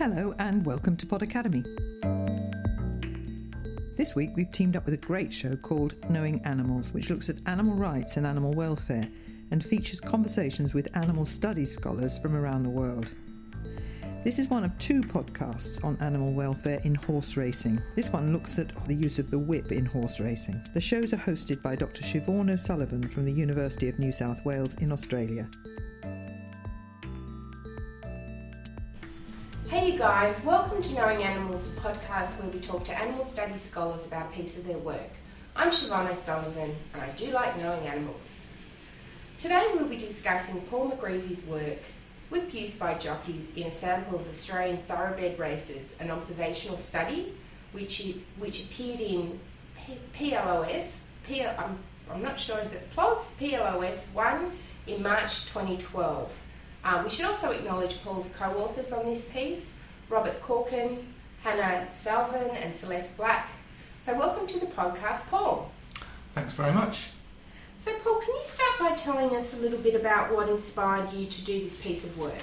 Hello and welcome to Pod Academy. This week we've teamed up with a great show called Knowing Animals, which looks at animal rights and animal welfare and features conversations with animal studies scholars from around the world. This is one of two podcasts on animal welfare in horse racing. This one looks at the use of the whip in horse racing. The shows are hosted by Dr. Siobhan O'Sullivan from the University of New South Wales in Australia. Guys, welcome to Knowing Animals, the podcast where we talk to animal studies scholars about a piece of their work. I'm Siobhan O'Sullivan and I do like knowing animals. Today we'll be discussing Paul McGreevy's work, Whip Use by Jockeys in a Sample of Australian Thoroughbred Races, an observational study which, which appeared in PLOS, P- I'm, I'm not sure, is it PLOS? PLOS 1 in March 2012. Uh, we should also acknowledge Paul's co-authors on this piece, Robert Corken, Hannah Salvin and Celeste Black. So welcome to the podcast, Paul. Thanks very much. So Paul, can you start by telling us a little bit about what inspired you to do this piece of work?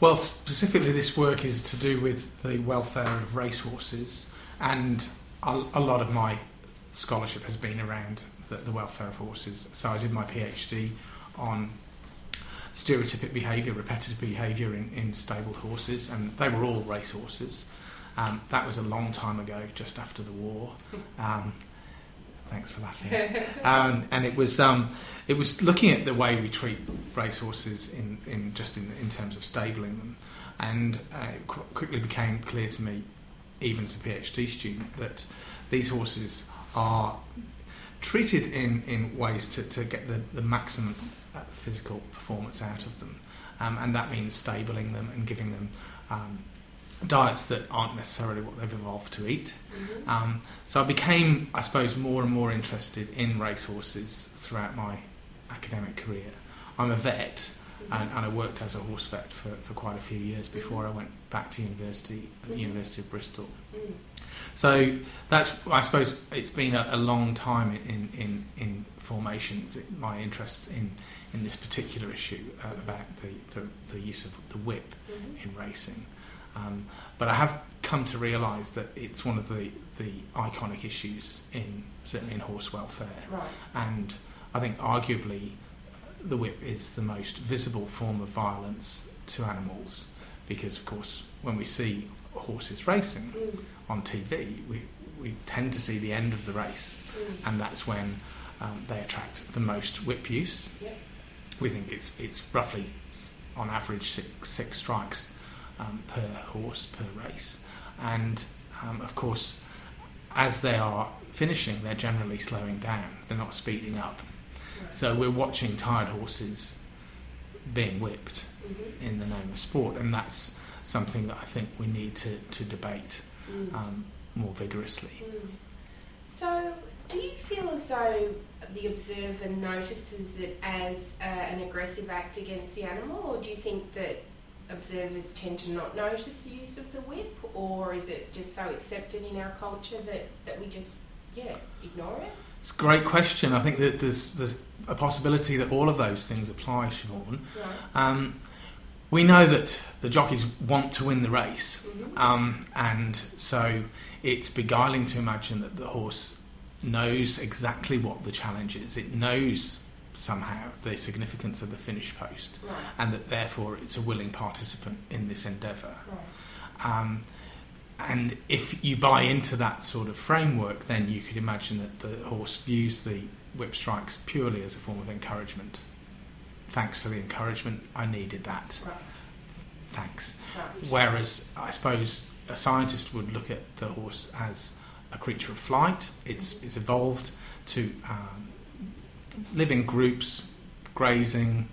Well, specifically, this work is to do with the welfare of racehorses, and a, a lot of my scholarship has been around the, the welfare of horses. So I did my PhD on stereotypic behaviour, repetitive behaviour in, in stabled horses, and they were all racehorses. Um, that was a long time ago, just after the war. Um, thanks for that. um, and it was um, it was looking at the way we treat racehorses in, in just in, in terms of stabling them, and uh, it qu- quickly became clear to me, even as a PhD student, that these horses are treated in, in ways to, to get the, the maximum physical performance out of them. Um, and that means stabling them and giving them um, diets that aren't necessarily what they've evolved to eat. Mm-hmm. Um, so I became, I suppose, more and more interested in racehorses throughout my academic career. I'm a vet. And, and I worked as a horse vet for, for quite a few years before I went back to university at the Mhm. University of Bristol. Mm. So that's, I suppose, it's been a, a long time in, in, in formation. My interests in, in this particular issue uh, about the, the, the use of the whip Mhm. in racing. Um, but I have come to realise that it's one of the, the iconic issues in certainly in horse welfare, Right. and I think arguably the whip is the most visible form of violence to animals because, of course, when we see horses racing Mm. on TV, we, we tend to see the end of the race, Mm. and that's when um, they attract the most whip use. Yep. We think it's it's roughly on average six six strikes um, per horse per race, and um, of course, as they are finishing, they're generally slowing down. They're not speeding up. So we're watching tired horses being whipped Mhm. in the name of sport, and that's something that I think we need to, to debate Mm. um, more vigorously. Mm. So, do you feel as though the observer notices it as uh, an aggressive act against the animal, or do you think that observers tend to not notice the use of the whip, or is it just so accepted in our culture that, that we just, yeah, ignore it? It's a great question. I think that there's, there's a possibility that all of those things apply, Siobhan. Right. Um, we know that the jockeys want to win the race, Mhm. um, and so it's beguiling to imagine that the horse knows exactly what the challenge is. It knows somehow the significance of the finish post, Right. and that therefore it's a willing participant in this endeavour. Right. Um, and if you buy into that sort of framework, then you could imagine that the horse views the whip strikes purely as a form of encouragement. Thanks for the encouragement, I needed that. Right. Thanks. Right. Whereas I suppose a scientist would look at the horse as a creature of flight. It's, it's evolved to um, live in groups, grazing,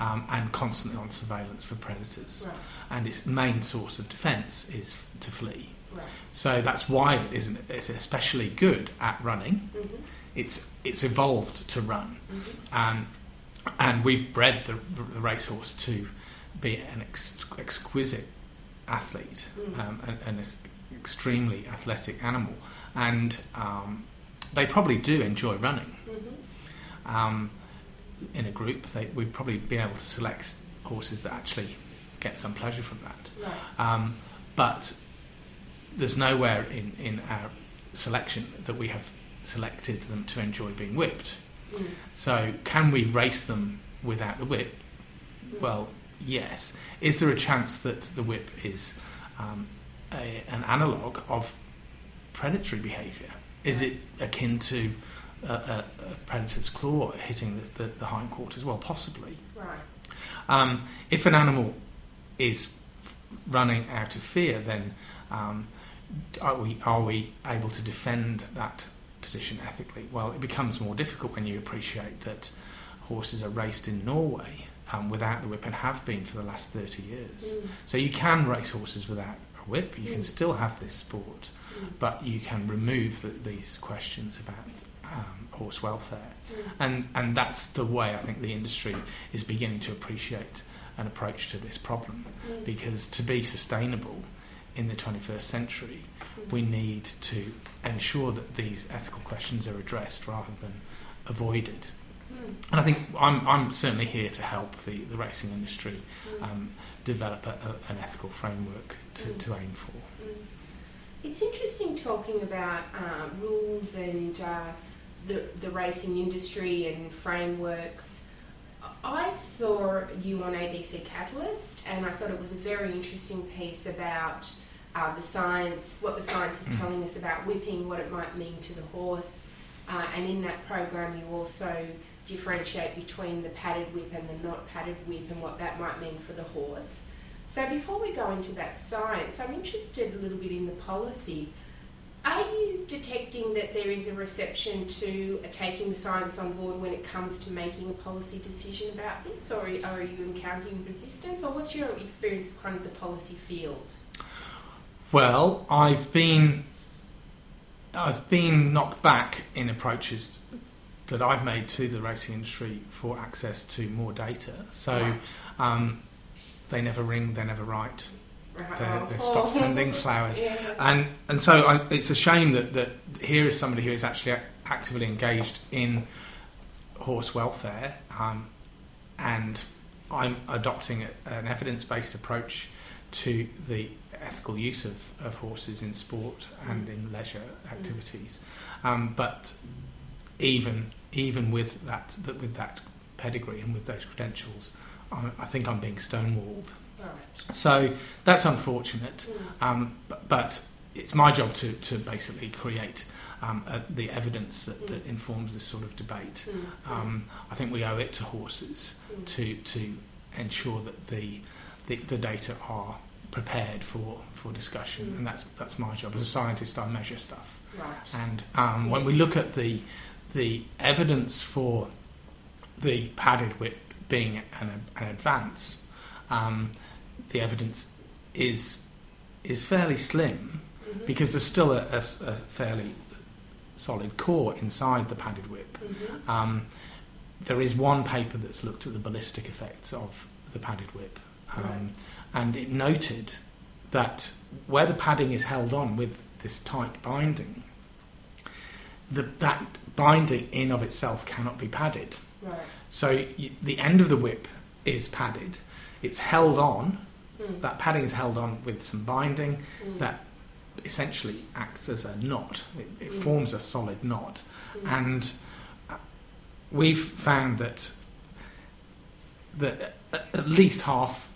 um, and constantly on surveillance for predators. Right. And its main source of defence is to flee. Right. So that's why it isn't. It's especially good at running. Mhm. It's it's evolved to run, Mhm. um, and we've bred the, the racehorse to be an ex- exquisite athlete Mm. um, and, and an extremely athletic animal, and um, they probably do enjoy running. Mhm. Um, in a group, they, we've probably been able to select horses that actually get some pleasure from that. Right. Um, but there's nowhere in, in our selection that we have selected them to enjoy being whipped. Mm. So, can we race them without the whip? Mm. Well, yes. Is there a chance that the whip is um, a, an analogue of predatory behaviour? Is it akin to a, a, predator's claw hitting the, the, the hindquarters? Well, possibly. Right. Um, if an animal is running out of fear, then um, are we are we able to defend that position ethically? Well, it becomes more difficult when you appreciate that horses are raced in Norway um, without the whip and have been for the last 30 years. Mm. So you can race horses without a whip, you can Mm. still have this sport, Mm. but you can remove the, these questions about um, horse welfare. And, and that's the way I think the industry is beginning to appreciate an approach to this problem. Mm. Because to be sustainable in the 21st century, Mm. we need to ensure that these ethical questions are addressed rather than avoided. Mm. And I think I'm, I'm certainly here to help the, the racing industry um, develop a, a, an ethical framework to, to aim for. It's interesting talking about uh, rules and uh, the, the racing industry and frameworks. I saw you on ABC Catalyst, and I thought it was a very interesting piece about uh, the science, what the science is Mm. telling us about whipping, what it might mean to the horse. Uh, and in that program, you also differentiate between the padded whip and the not padded whip and what that might mean for the horse. So before we go into that science, I'm interested a little bit in the policy. Are you detecting that there is a reception to taking the science on board when it comes to making a policy decision about this, or are you encountering resistance, or what's your experience of kind of the policy field? Well, I've been I've been knocked back in approaches that I've made to the racing industry for access to more data. So Right. um, they never ring, they never write, Right, they, oh, oh. stopped sending flowers. Yeah. And and so I, it's a shame that, that here is somebody who is actually actively engaged in horse welfare, um, and I'm adopting a, an evidence-based approach to the ethical use of, of horses in sport and in leisure activities. Um, but even even with that, that with that pedigree and with those credentials, I, I think I'm being stonewalled. Right. So that's unfortunate. Mm. Um, but, but it's my job to, to basically create um, uh, the evidence that, that informs this sort of debate. Mm. Um, I think we owe it to horses Mm. to, to ensure that the, the, the data are prepared for, for discussion, Mm. and that's, that's my job. As a scientist, I measure stuff. Right. And um, when we look at the, the evidence for the padded whip being an, an advance, um, the evidence is, is fairly slim Mhm. because there's still a, a, a fairly solid core inside the padded whip. Mhm. Um, there is one paper that's looked at the ballistic effects of the padded whip, um, Right. and it noted that where the padding is held on with this tight binding, the, that binding in of itself cannot be padded. Right. So y the end of the whip is padded. It's held on. Mm. That padding is held on with some binding Mm. that essentially acts as a knot. It, it Mm. forms a solid knot, Mm. and uh, we've found that that at at least half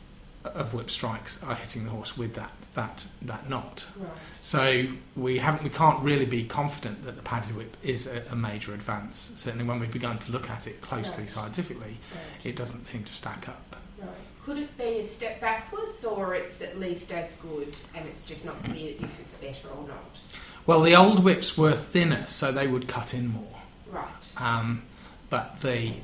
of whip strikes are hitting the horse with that that that knot. Right. So we haven't we can't really be confident that the padded whip is a, a major advance. Certainly, when we've begun to look at it closely Right. scientifically, Right. it doesn't seem to stack up. Right. Could it be a step backwards, or it's at least as good, and it's just not clear if it's better or not? Well, the old whips were thinner, so they would cut in more. Right. Um, but the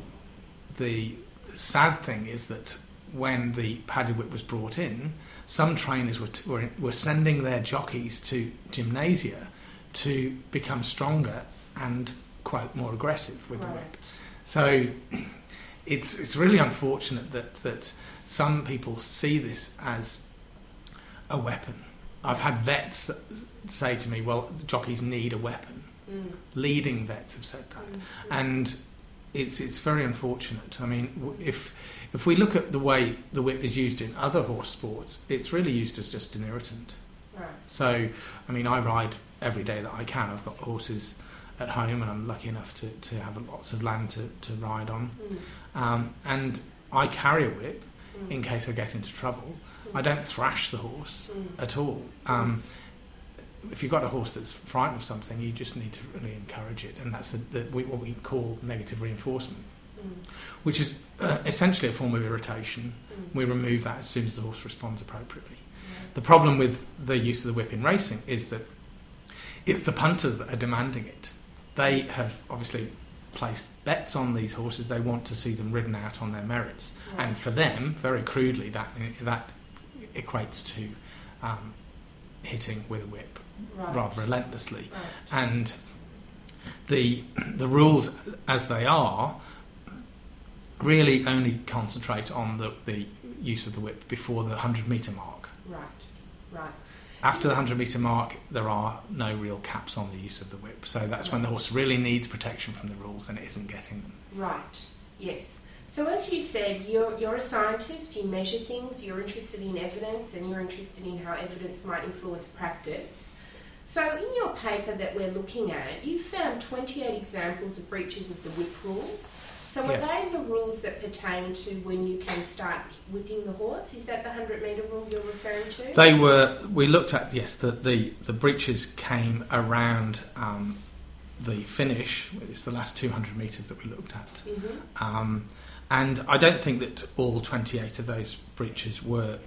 the sad thing is that when the padded whip was brought in, some trainers were, t- were were sending their jockeys to gymnasia to become stronger and quite more aggressive with the whip. So it's it's really unfortunate that that some people see this as a weapon. I've had vets say to me, "Well, jockeys need a weapon." Mm. Leading vets have said that Mm. and it's it's very unfortunate. I mean, if if we look at the way the whip is used in other horse sports, it's really used as just an irritant. Right. So, I mean, I ride every day that I can. I've got horses at home, and I'm lucky enough to, to have lots of land to, to ride on. Mm. Um, and I carry a whip Mm. in case I get into trouble. Mm. I don't thrash the horse Mm. at all. Um, if you've got a horse that's frightened of something, you just need to really encourage it, and that's the, the, we- what we call negative reinforcement, Mm. which is uh, essentially a form of irritation. Mm. We remove that as soon as the horse responds appropriately. The problem with the use of the whip in racing is that it's the punters that are demanding it. They have obviously placed bets on these horses. They want to see them ridden out on their merits, Right. and for them, very crudely, that that equates to um, hitting with a whip Right. rather relentlessly. Right. And the the rules as they are really only concentrate on the, the use of the whip before the 100 metre mark. Right. Right. After the 100 metre mark, there are no real caps on the use of the whip. So that's when the horse really needs protection from the rules and it isn't getting them. Right. Yes. So as you said, you're you're a scientist. You measure things. You're interested in evidence, and you're interested in how evidence might influence practice. So in your paper that we're looking at, you found 28 examples of breaches of the whip rules. So are Yes. they the rules that pertain to when you can start whipping the horse? Is that the 100 metre rule you're referring to? They were, we looked at, yes, the, the, the breaches came around um, the finish, it's the last 200 metres that we looked at. hmm Um, and I don't think that all 28 of those breaches were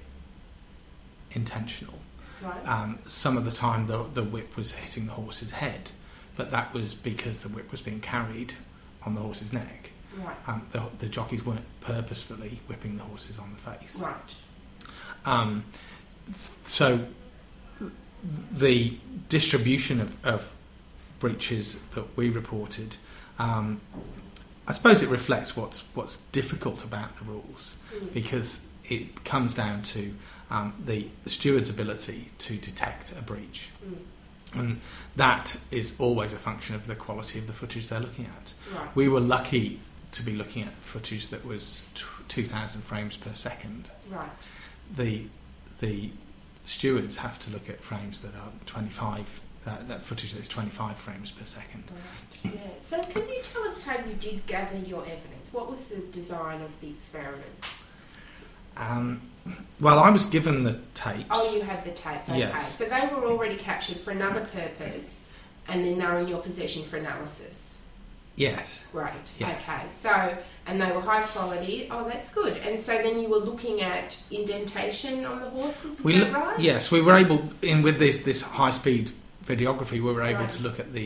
intentional. Right. Um, some of the time the, the whip was hitting the horse's head, but that was because the whip was being carried on the horse's neck. Right. Um, the, the jockeys weren't purposefully whipping the horses on the face. Right. Um, so the distribution of, of breaches that we reported, um, I suppose it reflects what's what's difficult about the rules Mm. because it comes down to um, the steward's ability to detect a breach, Mm. and that is always a function of the quality of the footage they're looking at. Right. We were lucky to be looking at footage that was t- 2,000 frames per second Right. the the stewards have to look at frames that are 25 that, that footage that is 25 frames per second Right, yeah. So can you tell us how you did gather your evidence? What was the design of the experiment? um, well I was given the tapes Oh, you had the tapes. Okay. Yes. So they were already captured for another purpose, and then they're in your possession for analysis. Yes Great. Yes. Okay. So, and they were high quality. Oh, that's good. And so then you were looking at indentation on the horses. We look- right? yes we were able in with this this high speed videography we were able Right. to look at the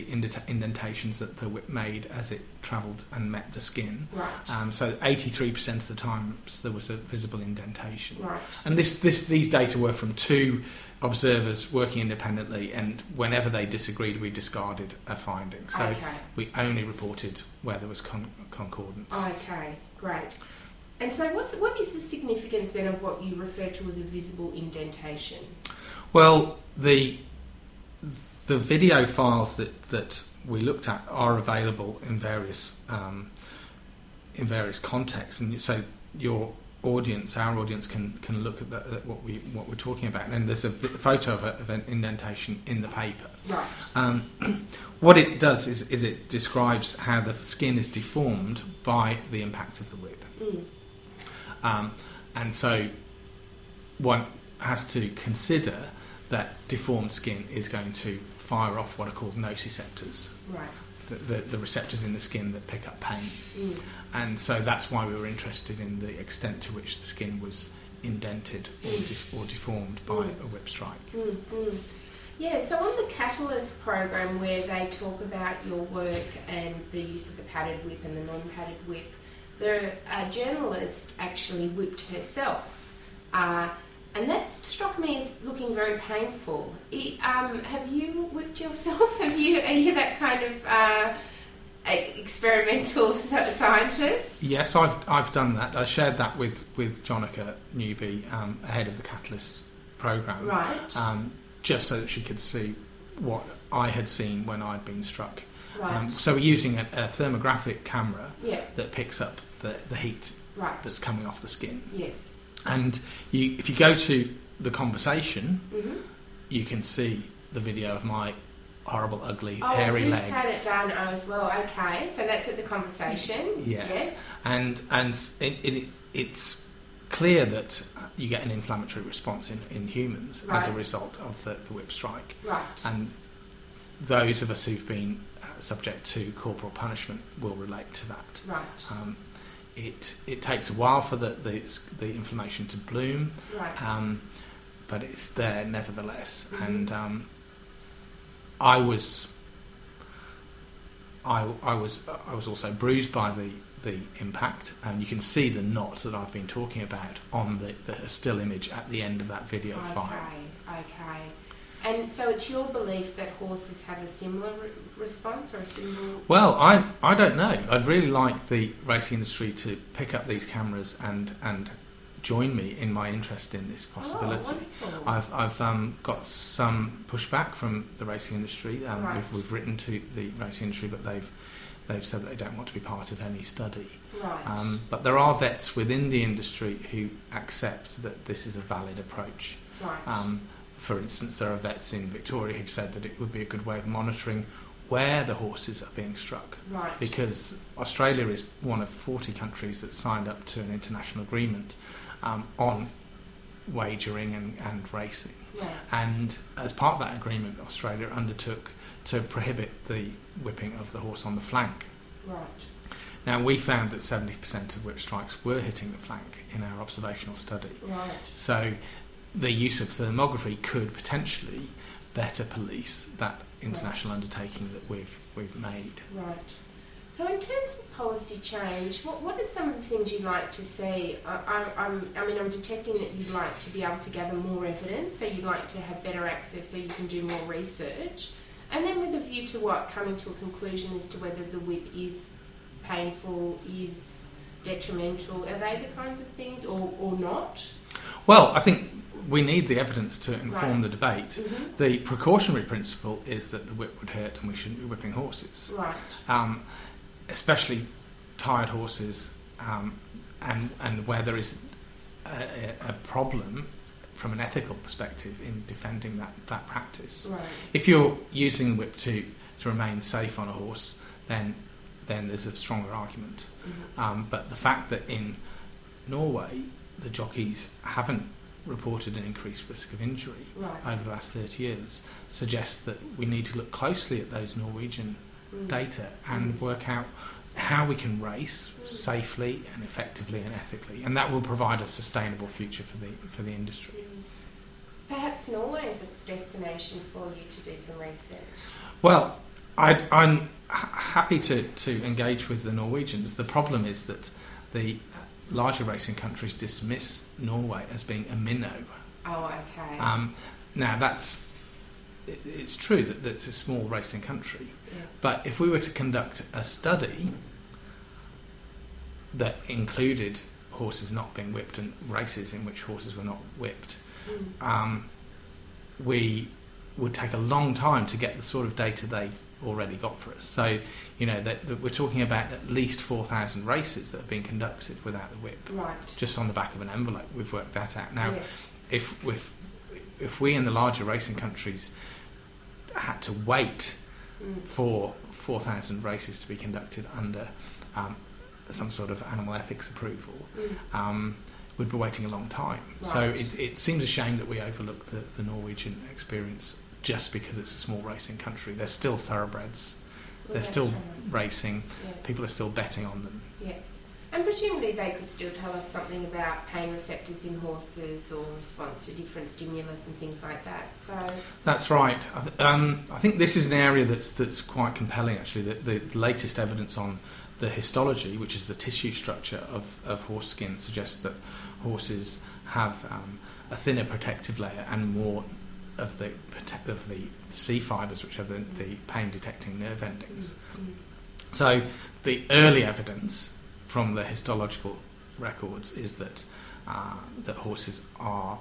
indentations that the whip made as it travelled and met the skin Right. um, so 83% of the time there was a visible indentation right. And this, this, these data were from two observers working independently, and whenever they disagreed, we discarded a finding. So okay. we only reported where there was con- concordance. Okay. Great. And so, what's what is the significance then of what you refer to as a visible indentation? Well, the the video files that, that we looked at are available in various um, in various contexts, and so your audience, our audience, can can look at, the, at what we what we're talking about. And there's a photo of, a, of an indentation in the paper. Right. Um, what it does is, is it describes how the skin is deformed by the impact of the whip. Mm. Um, and so one has to consider that deformed skin is going to fire off what are called nociceptors, Right. the, the, the receptors in the skin that pick up pain. Mm. And so that's why we were interested in the extent to which the skin was indented or, de- or deformed by Mm. a whip strike. Mm, mm. Yeah, so on the Catalyst program where they talk about your work and the use of the padded whip and the non-padded whip, the uh, journalist actually whipped herself, uh, and that struck me as looking very painful. It, um, have you whipped yourself? Have you? Are you that kind of uh, experimental sci- scientist? Yes, I've I've done that. I shared that with with Jonica Newby um, ahead of the Catalyst program, Right, um, just so that she could see what I had seen when I'd been struck. right, Um, so we're using a, a thermographic camera yeah, that picks up the, the heat right, that's coming off the skin, yes, and you if you go to the conversation, hmm you can see the video of my horrible, ugly, Oh, hairy leg. had it done as well. Okay, so that's at the conversation. Yes. and and it, it, it's clear that you get an inflammatory response in, in humans as a result of the, the whip strike. Right. And those of us who've been uh, subject to corporal punishment will relate to that. Right. Um, it it takes a while for the, the the inflammation to bloom, Right. um, but it's there nevertheless. Mhm. And um, I was I, I was I was also bruised by the the impact, and you can see the knot that I've been talking about on the, the still image at the end of that video file. Okay. Okay. And so it's your belief that horses have a similar re- response or a similar. Well, I I don't know. I'd really like the racing industry to pick up these cameras and and join me in my interest in this possibility. Oh. I've I've um, got some pushback from the racing industry. Um, Right. we've, we've written to the racing industry, but they've they've said that they don't want to be part of any study. right. Um, but there are vets within the industry who accept that this is a valid approach. right. Um, for instance, there are vets in Victoria who've said that it would be a good way of monitoring where the horses are being struck. right. Because Australia is one of 40 countries that signed up to an international agreement um, on wagering and, and racing. Right. And as part of that agreement, Australia undertook to prohibit the whipping of the horse on the flank. Right. Now, we found that 70% of whip strikes were hitting the flank in our observational study. Right. So, the use of thermography could potentially better police that international undertaking that we've, we've made. Right. So, in terms of policy change, what, what are some of the things you'd like to see? I, I, I'm, I mean, I'm detecting that you'd like to be able to gather more evidence, so you'd like to have better access so you can do more research. And then, with a view to what, coming to a conclusion as to whether the whip is painful, is detrimental, are they the kinds of things, or, or not? Well, I think we need the evidence to inform Right. the debate. Mm-hmm. The precautionary principle is that the whip would hurt and we shouldn't be whipping horses. Right. um, especially tired horses, um, and and where there is a, a problem from an ethical perspective in defending that, that practice. Right. If you're using the whip to, to remain safe on a horse, then then there's a stronger argument. Mhm. Um, but the fact that in Norway the jockeys haven't reported an increased risk of injury Right. over the last 30 years suggests that we need to look closely at those Norwegian Mm. data and work out how we can race safely and effectively and ethically, and that will provide a sustainable future for the for the industry. Mm. Perhaps Norway is a destination for you to do some research. Well, I'd, I'm h- happy to, to engage with the Norwegians. The problem is that the larger racing countries dismiss Norway as being a minnow. Oh, okay. Um, now that's it, it's true that, that it's a small racing country, yes. But if we were to conduct a study that included horses not being whipped and races in which horses were not whipped, Mm. um, we would take a long time to get the sort of data they've already got for us. So, you know, that, that we're talking about at least 4,000 races that have been conducted without the whip, Right. just on the back of an envelope. We've worked that out. Now, Yes. if, if, if we in the larger racing countries had to wait Mm. for 4,000 races to be conducted under um, some sort of animal ethics approval, Mm. um, we'd be waiting a long time. So it, it seems a shame that we overlook the, the Norwegian experience just because it's a small racing country. They're still thoroughbreds, Well, they're still true. racing, Yeah. people are still betting on them. Yes. And presumably they could still tell us something about pain receptors in horses or response to different stimulus and things like that. So, That's right. I, th- um, I think this is an area that's that's quite compelling. Actually, the, the latest evidence on the histology, which is the tissue structure of, of horse skin, suggests that horses have um, a thinner protective layer and more of the of the C fibres, which are the, the pain detecting nerve endings. mm, So the early evidence from the histological records is that uh, that horses are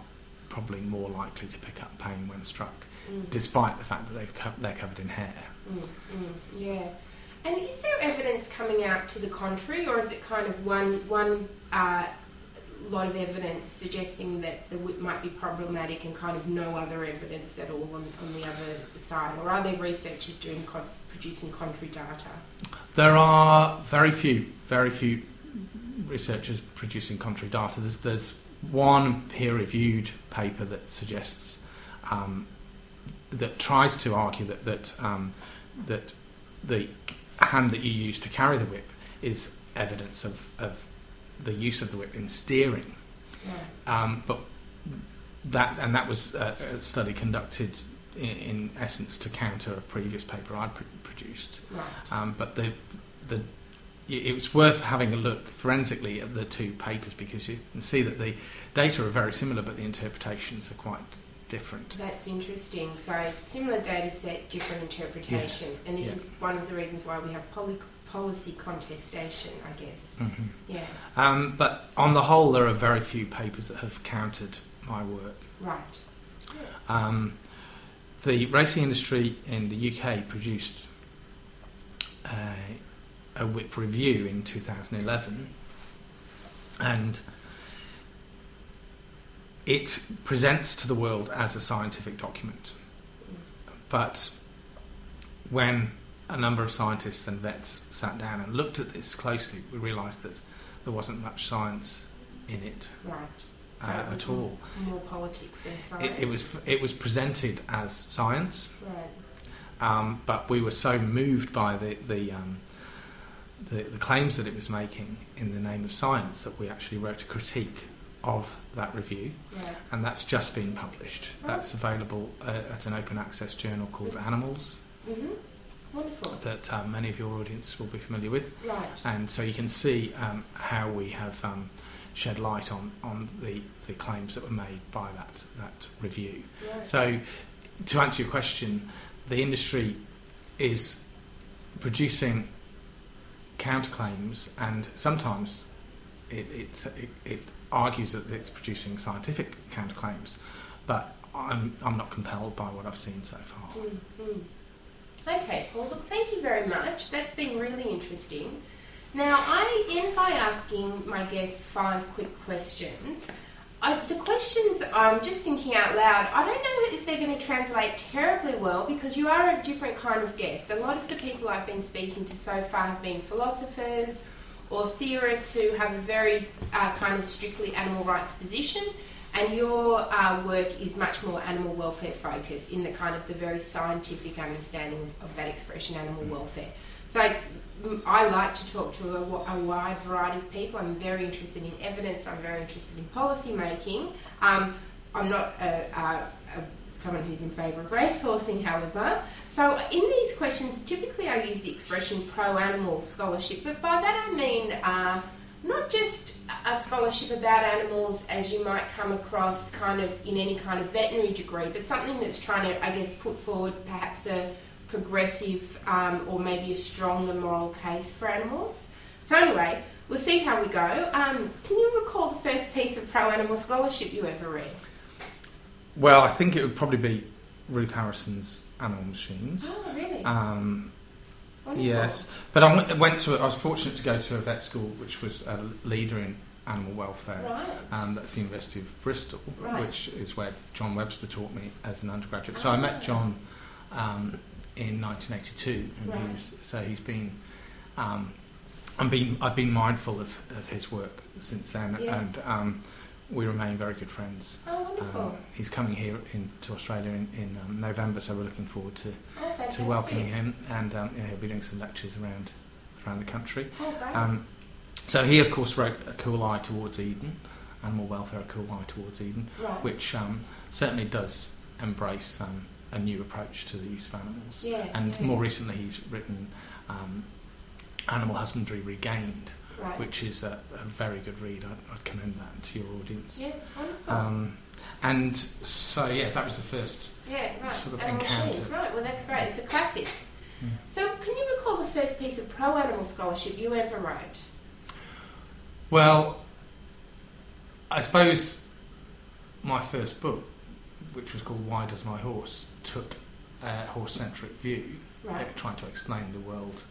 probably more likely to pick up pain when struck, mm, despite the fact that they've co- they're covered in hair. mm, mm, yeah. And is there evidence coming out to the contrary, or is it kind of one one uh, lot of evidence suggesting that the whip might be problematic and kind of no other evidence at all on, on the other side? Or are there researchers doing con- producing contrary data? There are very few, very few researchers producing contrary data. There's, there's one peer-reviewed paper that suggests um, that tries to argue that that um, that the hand that you use to carry the whip is evidence of, of the use of the whip in steering. Right. Um, but that and that was a, a study conducted in, in essence to counter a previous paper I'd pr- produced. Right. Um, but the the it was worth having a look forensically at the two papers because you can see that the data are very similar, but the interpretations are quite different. That's interesting. So similar data set, different interpretation, Yes. and this is one of the reasons why we have poly- policy contestation, I guess. hmm Yeah. Um, but on the whole, there are very few papers that have countered my work. Right. Um, the racing industry in the UK produced a, a whip review in 2011, and it presents to the world as a scientific document. But when a number of scientists and vets sat down and looked at this closely, we realised that there wasn't much science in it Right. Uh, So at all. More politics than science. It, it was it was presented as science, Right. um, but we were so moved by the the, um, the the claims that it was making in the name of science that we actually wrote a critique of that review, Right. and that's just been published. That's available uh, at an open access journal called Animals Mhm. Wonderful. that um, many of your audience will be familiar with, Right. and so you can see um, how we have. Shed light on, on the, the claims that were made by that that review. Right. So, to answer your question, the industry is producing counterclaims, and sometimes it, it, it, it argues that it's producing scientific counterclaims, but I'm, I'm not compelled by what I've seen so far. Mm, mm. Okay, Paul, look, thank you very much. That's been really interesting. Now, I end by asking my guests five quick questions. I, the questions I'm just thinking out loud, I don't know if they're going to translate terribly well because you are a different kind of guest. A lot of the people I've been speaking to so far have been philosophers or theorists who have a very uh, kind of strictly animal rights position, and your uh, work is much more animal welfare focused in the kind of the very scientific understanding of, of that expression, animal welfare. So it's, I like to talk to a, a wide variety of people. I'm very interested in evidence. I'm very interested in policy making. Um, I'm not a, a, someone who's in favour of racehorsing, however. So in these questions, typically I use the expression pro-animal scholarship, but by that I mean uh, not just a scholarship about animals as you might come across kind of in any kind of veterinary degree, but something that's trying to, I guess, put forward perhaps a progressive um, or maybe a stronger moral case for animals. So anyway, we'll see how we go. Um, can you recall the first piece of pro-animal scholarship you ever read? Well, I think it would probably be Ruth Harrison's Animal Machines. Oh, really? Um, yes, but I went- went to. I was fortunate to go to a vet school which was a leader in animal welfare. Right. Um, that's the University of Bristol, Right. which is where John Webster taught me as an undergraduate. So I met John um, in 1982, and he was, so he's been. Um, I'm been, I've been mindful of, of his work since then, Yes. and um, we remain very good friends. Oh, wonderful. Um, he's coming here in, to Australia in, in um, November, so we're looking forward to, oh, to welcoming him, and um, he'll be doing some lectures around around the country. Oh, great. Um, so he, of course, wrote A Cool Eye Towards Eden, Animal Welfare, A Cool Eye Towards Eden, right. which um, certainly does embrace um, a new approach to the use of animals. yeah. And yeah. more recently, he's written um, Animal Husbandry Regained, Right. which is a, a very good read. I'd, I'd commend that to your audience. Yeah, wonderful. Um, and so, yeah, that was the first. yeah, right. sort of Animal encounter. Right, well, that's great. It's a classic. So, can you recall the first piece of pro animal scholarship you ever wrote? Well, I suppose my first book, which was called Why Does My Horse, took a horse centric view, Right. trying to explain the world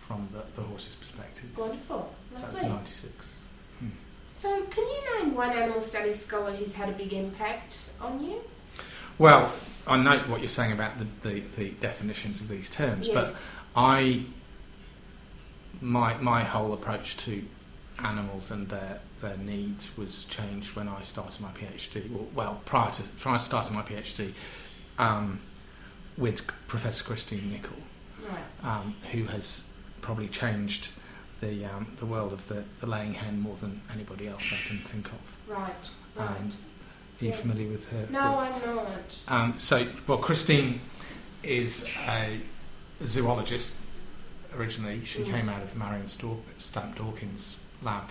from the, the horse's perspective. Wonderful. So that was Lovely. 96. Hmm. So, can you name one animal studies scholar who's had a big impact on you? Well, I note what you're saying about the, the, the definitions of these terms, Yes. but I my my whole approach to animals and their their needs was changed when I started my PhD. Well, well prior to prior to starting my PhD, um, with Professor Christine Nicol, Right. um, who has probably changed the um, the world of the, the laying hen more than anybody else I can think of. Right. Right. Um, Are you Yeah. familiar with her? no, work? I'm not. Um, so, well, Christine is a zoologist originally. She Mm. came out of Marion Stamp Dawkins' lab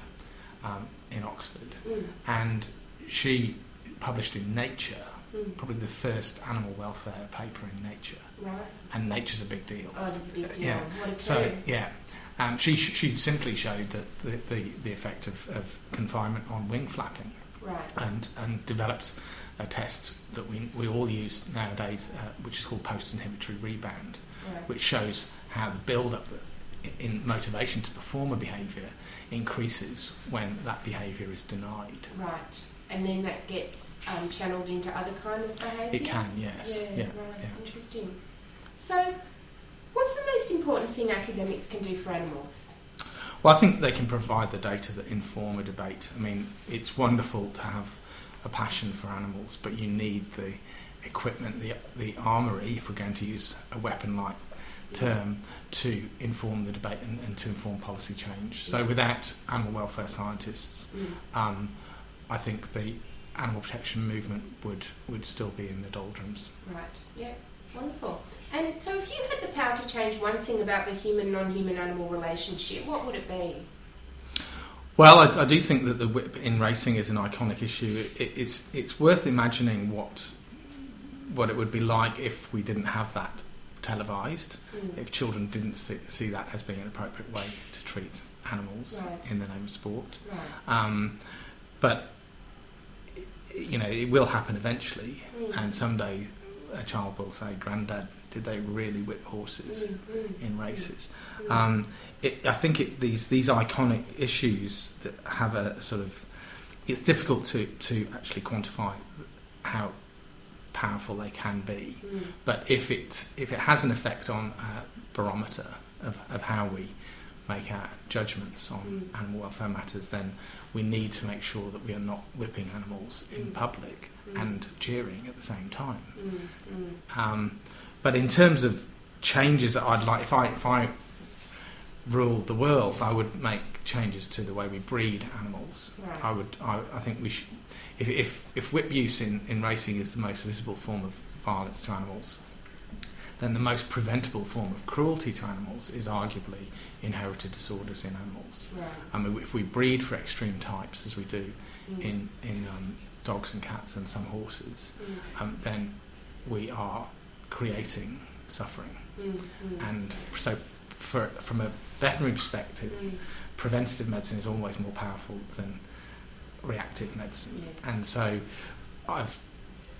um, in Oxford, Mm. and she published in Nature, Mm. probably the first animal welfare paper in Nature, Right. and Nature's a big deal. Oh, it's a big deal. Yeah. So, yeah. Um, she, she simply showed that the, the, the effect of, of confinement on wing flapping Right. and, and developed a test that we, we all use nowadays, uh, which is called post-inhibitory rebound, Right. which shows how the build-up in motivation to perform a behaviour increases when that behaviour is denied. Right. And then that gets um, channeled into other kind of behaviours? It can, yes. Yeah, Yeah, right. yeah. Interesting. So, what's the most important thing academics can do for animals? Well, I think they can provide the data that inform a debate. I mean, it's wonderful to have a passion for animals, but you need the equipment, the, the armoury, if we're going to use a weapon-like term, to inform the debate and, and to inform policy change. So Yes. without animal welfare scientists, Mm. um, I think the animal protection movement would, would still be in the doldrums. Right. Yeah. Wonderful. And so, if you had the power to change one thing about the human-non-human animal relationship, what would it be? Well, I, I do think that the whip in racing is an iconic issue. It, it's it's worth imagining what what it would be like if we didn't have that televised. Mm. If children didn't see, see that as being an appropriate way to treat animals Right. in the name of sport. Right. Um, but you know, it will happen eventually, Mm. and someday a child will say, "Granddad, did they really whip horses Mm, mm, in races?" mm. Um, it, I think it, these these iconic issues that have a sort of it's difficult to, to actually quantify how powerful they can be. Mm. But if it if it has an effect on a barometer of, of how we make our judgments on Mm. animal welfare matters, then we need to make sure that we are not whipping animals in Mm. public Mm. and cheering at the same time. Mm, mm. Um, but in terms of changes that I'd like, if I if I ruled the world, I would make changes to the way we breed animals. Right. I would. I, I think we should. If, if if whip use in, in racing is the most visible form of violence to animals, then the most preventable form of cruelty to animals is arguably inherited disorders in animals. Right. I mean, if we breed for extreme types, as we do Mm. in in um, dogs and cats and some horses, Mm. um, then we are creating suffering. Mm, mm. And so, for, from a veterinary perspective, Mm. Preventative medicine is always more powerful than reactive medicine. Yes. And so, I've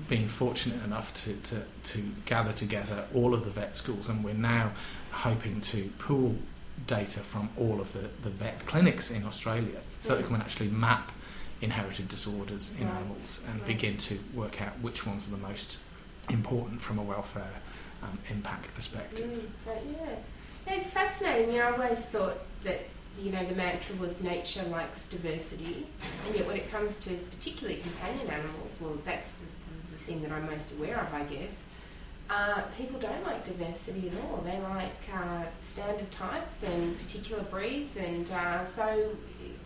been fortunate enough to, to, to gather together all of the vet schools, and we're now hoping to pool data from all of the, the vet clinics in Australia so that we can actually map inherited disorders in Right. animals and Right. begin to work out which ones are the most important from a welfare um, impact perspective. Mm, but yeah. yeah, it's fascinating. You know, I always thought that you know the mantra was nature likes diversity, and yet when it comes to particularly companion animals, well, that's the, the, thing that I'm most aware of, I guess. Uh, people don't like diversity at all. They like uh, standard types and particular breeds, and uh, so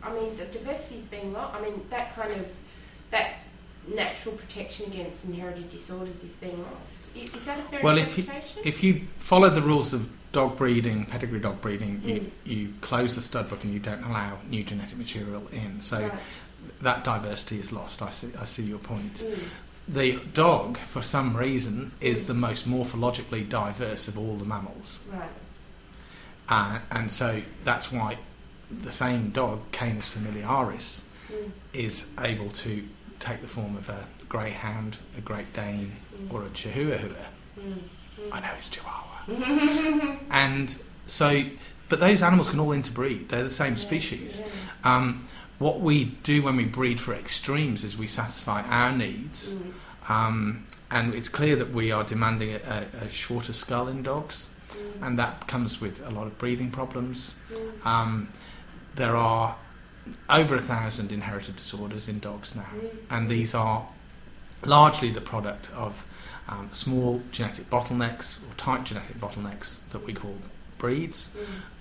I mean, the diversity's being lost. I mean, that kind of that natural protection against inherited disorders is being lost. Is that a fair Well, if you- If you follow the rules of dog breeding, pedigree dog breeding, you, Mm. you close the stud book and you don't allow new genetic material in. So Right. that diversity is lost. I see, I see your point. Mm. The dog, for some reason, is the most morphologically diverse of all the mammals. Right. Uh, and so that's why the same dog, Canis familiaris, Mm. is able to take the form of a greyhound, a Great Dane, Mm. or a Chihuahua. Mm. I know it's Chihuahua. And so, but those animals can all interbreed. They're the same Yes, species. yeah. Um, what we do when we breed for extremes is we satisfy our needs, Mm. um, and it's clear that we are demanding a, a, a shorter skull in dogs, Mm. and that comes with a lot of breathing problems. Mm. Um, there are over a thousand inherited disorders in dogs now, Mm. and these are largely the product of um, small genetic bottlenecks or tight genetic bottlenecks that we call breeds,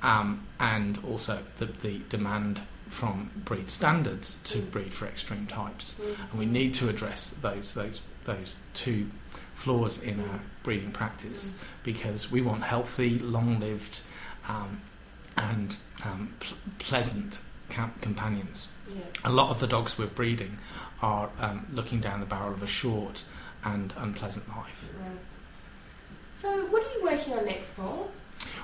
Mm. um, and also the, the demand from breed standards to Mm. breed for extreme types. Mm. And we need to address those those those two flaws in our breeding practice because we want healthy, long-lived, um, and um, pl- pleasant cam- companions. Yeah. A lot of the dogs we're breeding are um, looking down the barrel of a short and unpleasant life. So, what are you working on next, Paul?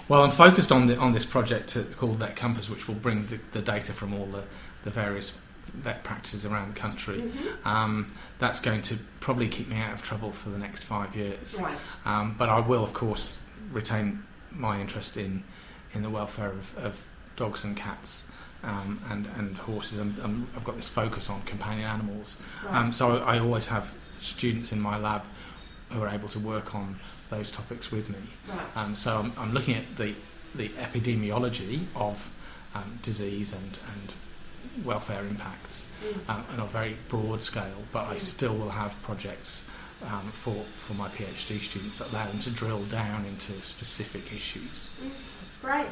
Well, I'm focused on the, on this project to, called Vet Compass, which will bring the, the data from all the, the various vet practices around the country. Mhm. Um, that's going to probably keep me out of trouble for the next five years. Right. Um, but I will, of course, retain my interest in, in the welfare of, of dogs and cats um, and, and horses. And, um, I've got this focus on companion animals. Right. Um, so I always have students in my lab who are able to work on those topics with me. right. Um, so I'm, I'm looking at the, the epidemiology of um, disease and, and welfare impacts Mm. um, on a very broad scale, but I Mm. still will have projects um, for, for my PhD students that allow them to drill down into specific issues. Mm. Great.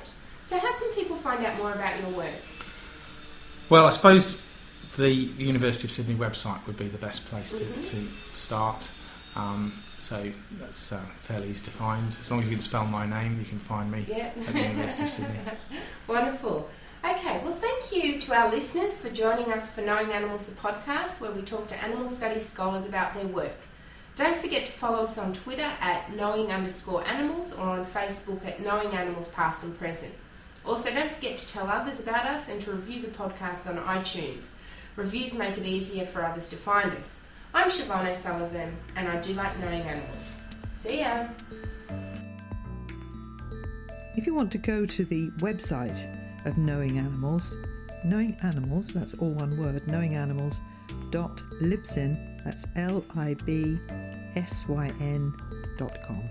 So, how can people find out more about your work? Well, I suppose the University of Sydney website would be the best place to, Mhm. to start. Um, so that's uh, fairly easy to find. As long as you can spell my name, you can find me Yeah. at the University of Sydney. Wonderful. Okay, well, thank you to our listeners for joining us for Knowing Animals, the podcast, where we talk to animal studies scholars about their work. Don't forget to follow us on Twitter at knowing underscore animals or on Facebook at knowing animals past and present. Also, don't forget to tell others about us and to review the podcast on iTunes. Reviews make it easier for others to find us. I'm Siobhan O'Sullivan, and I do like knowing animals. See ya! If you want to go to the website of Knowing Animals, Knowing Animals, that's all one word—Knowing Animals. Libsyn—that's L I B S Y N dot com.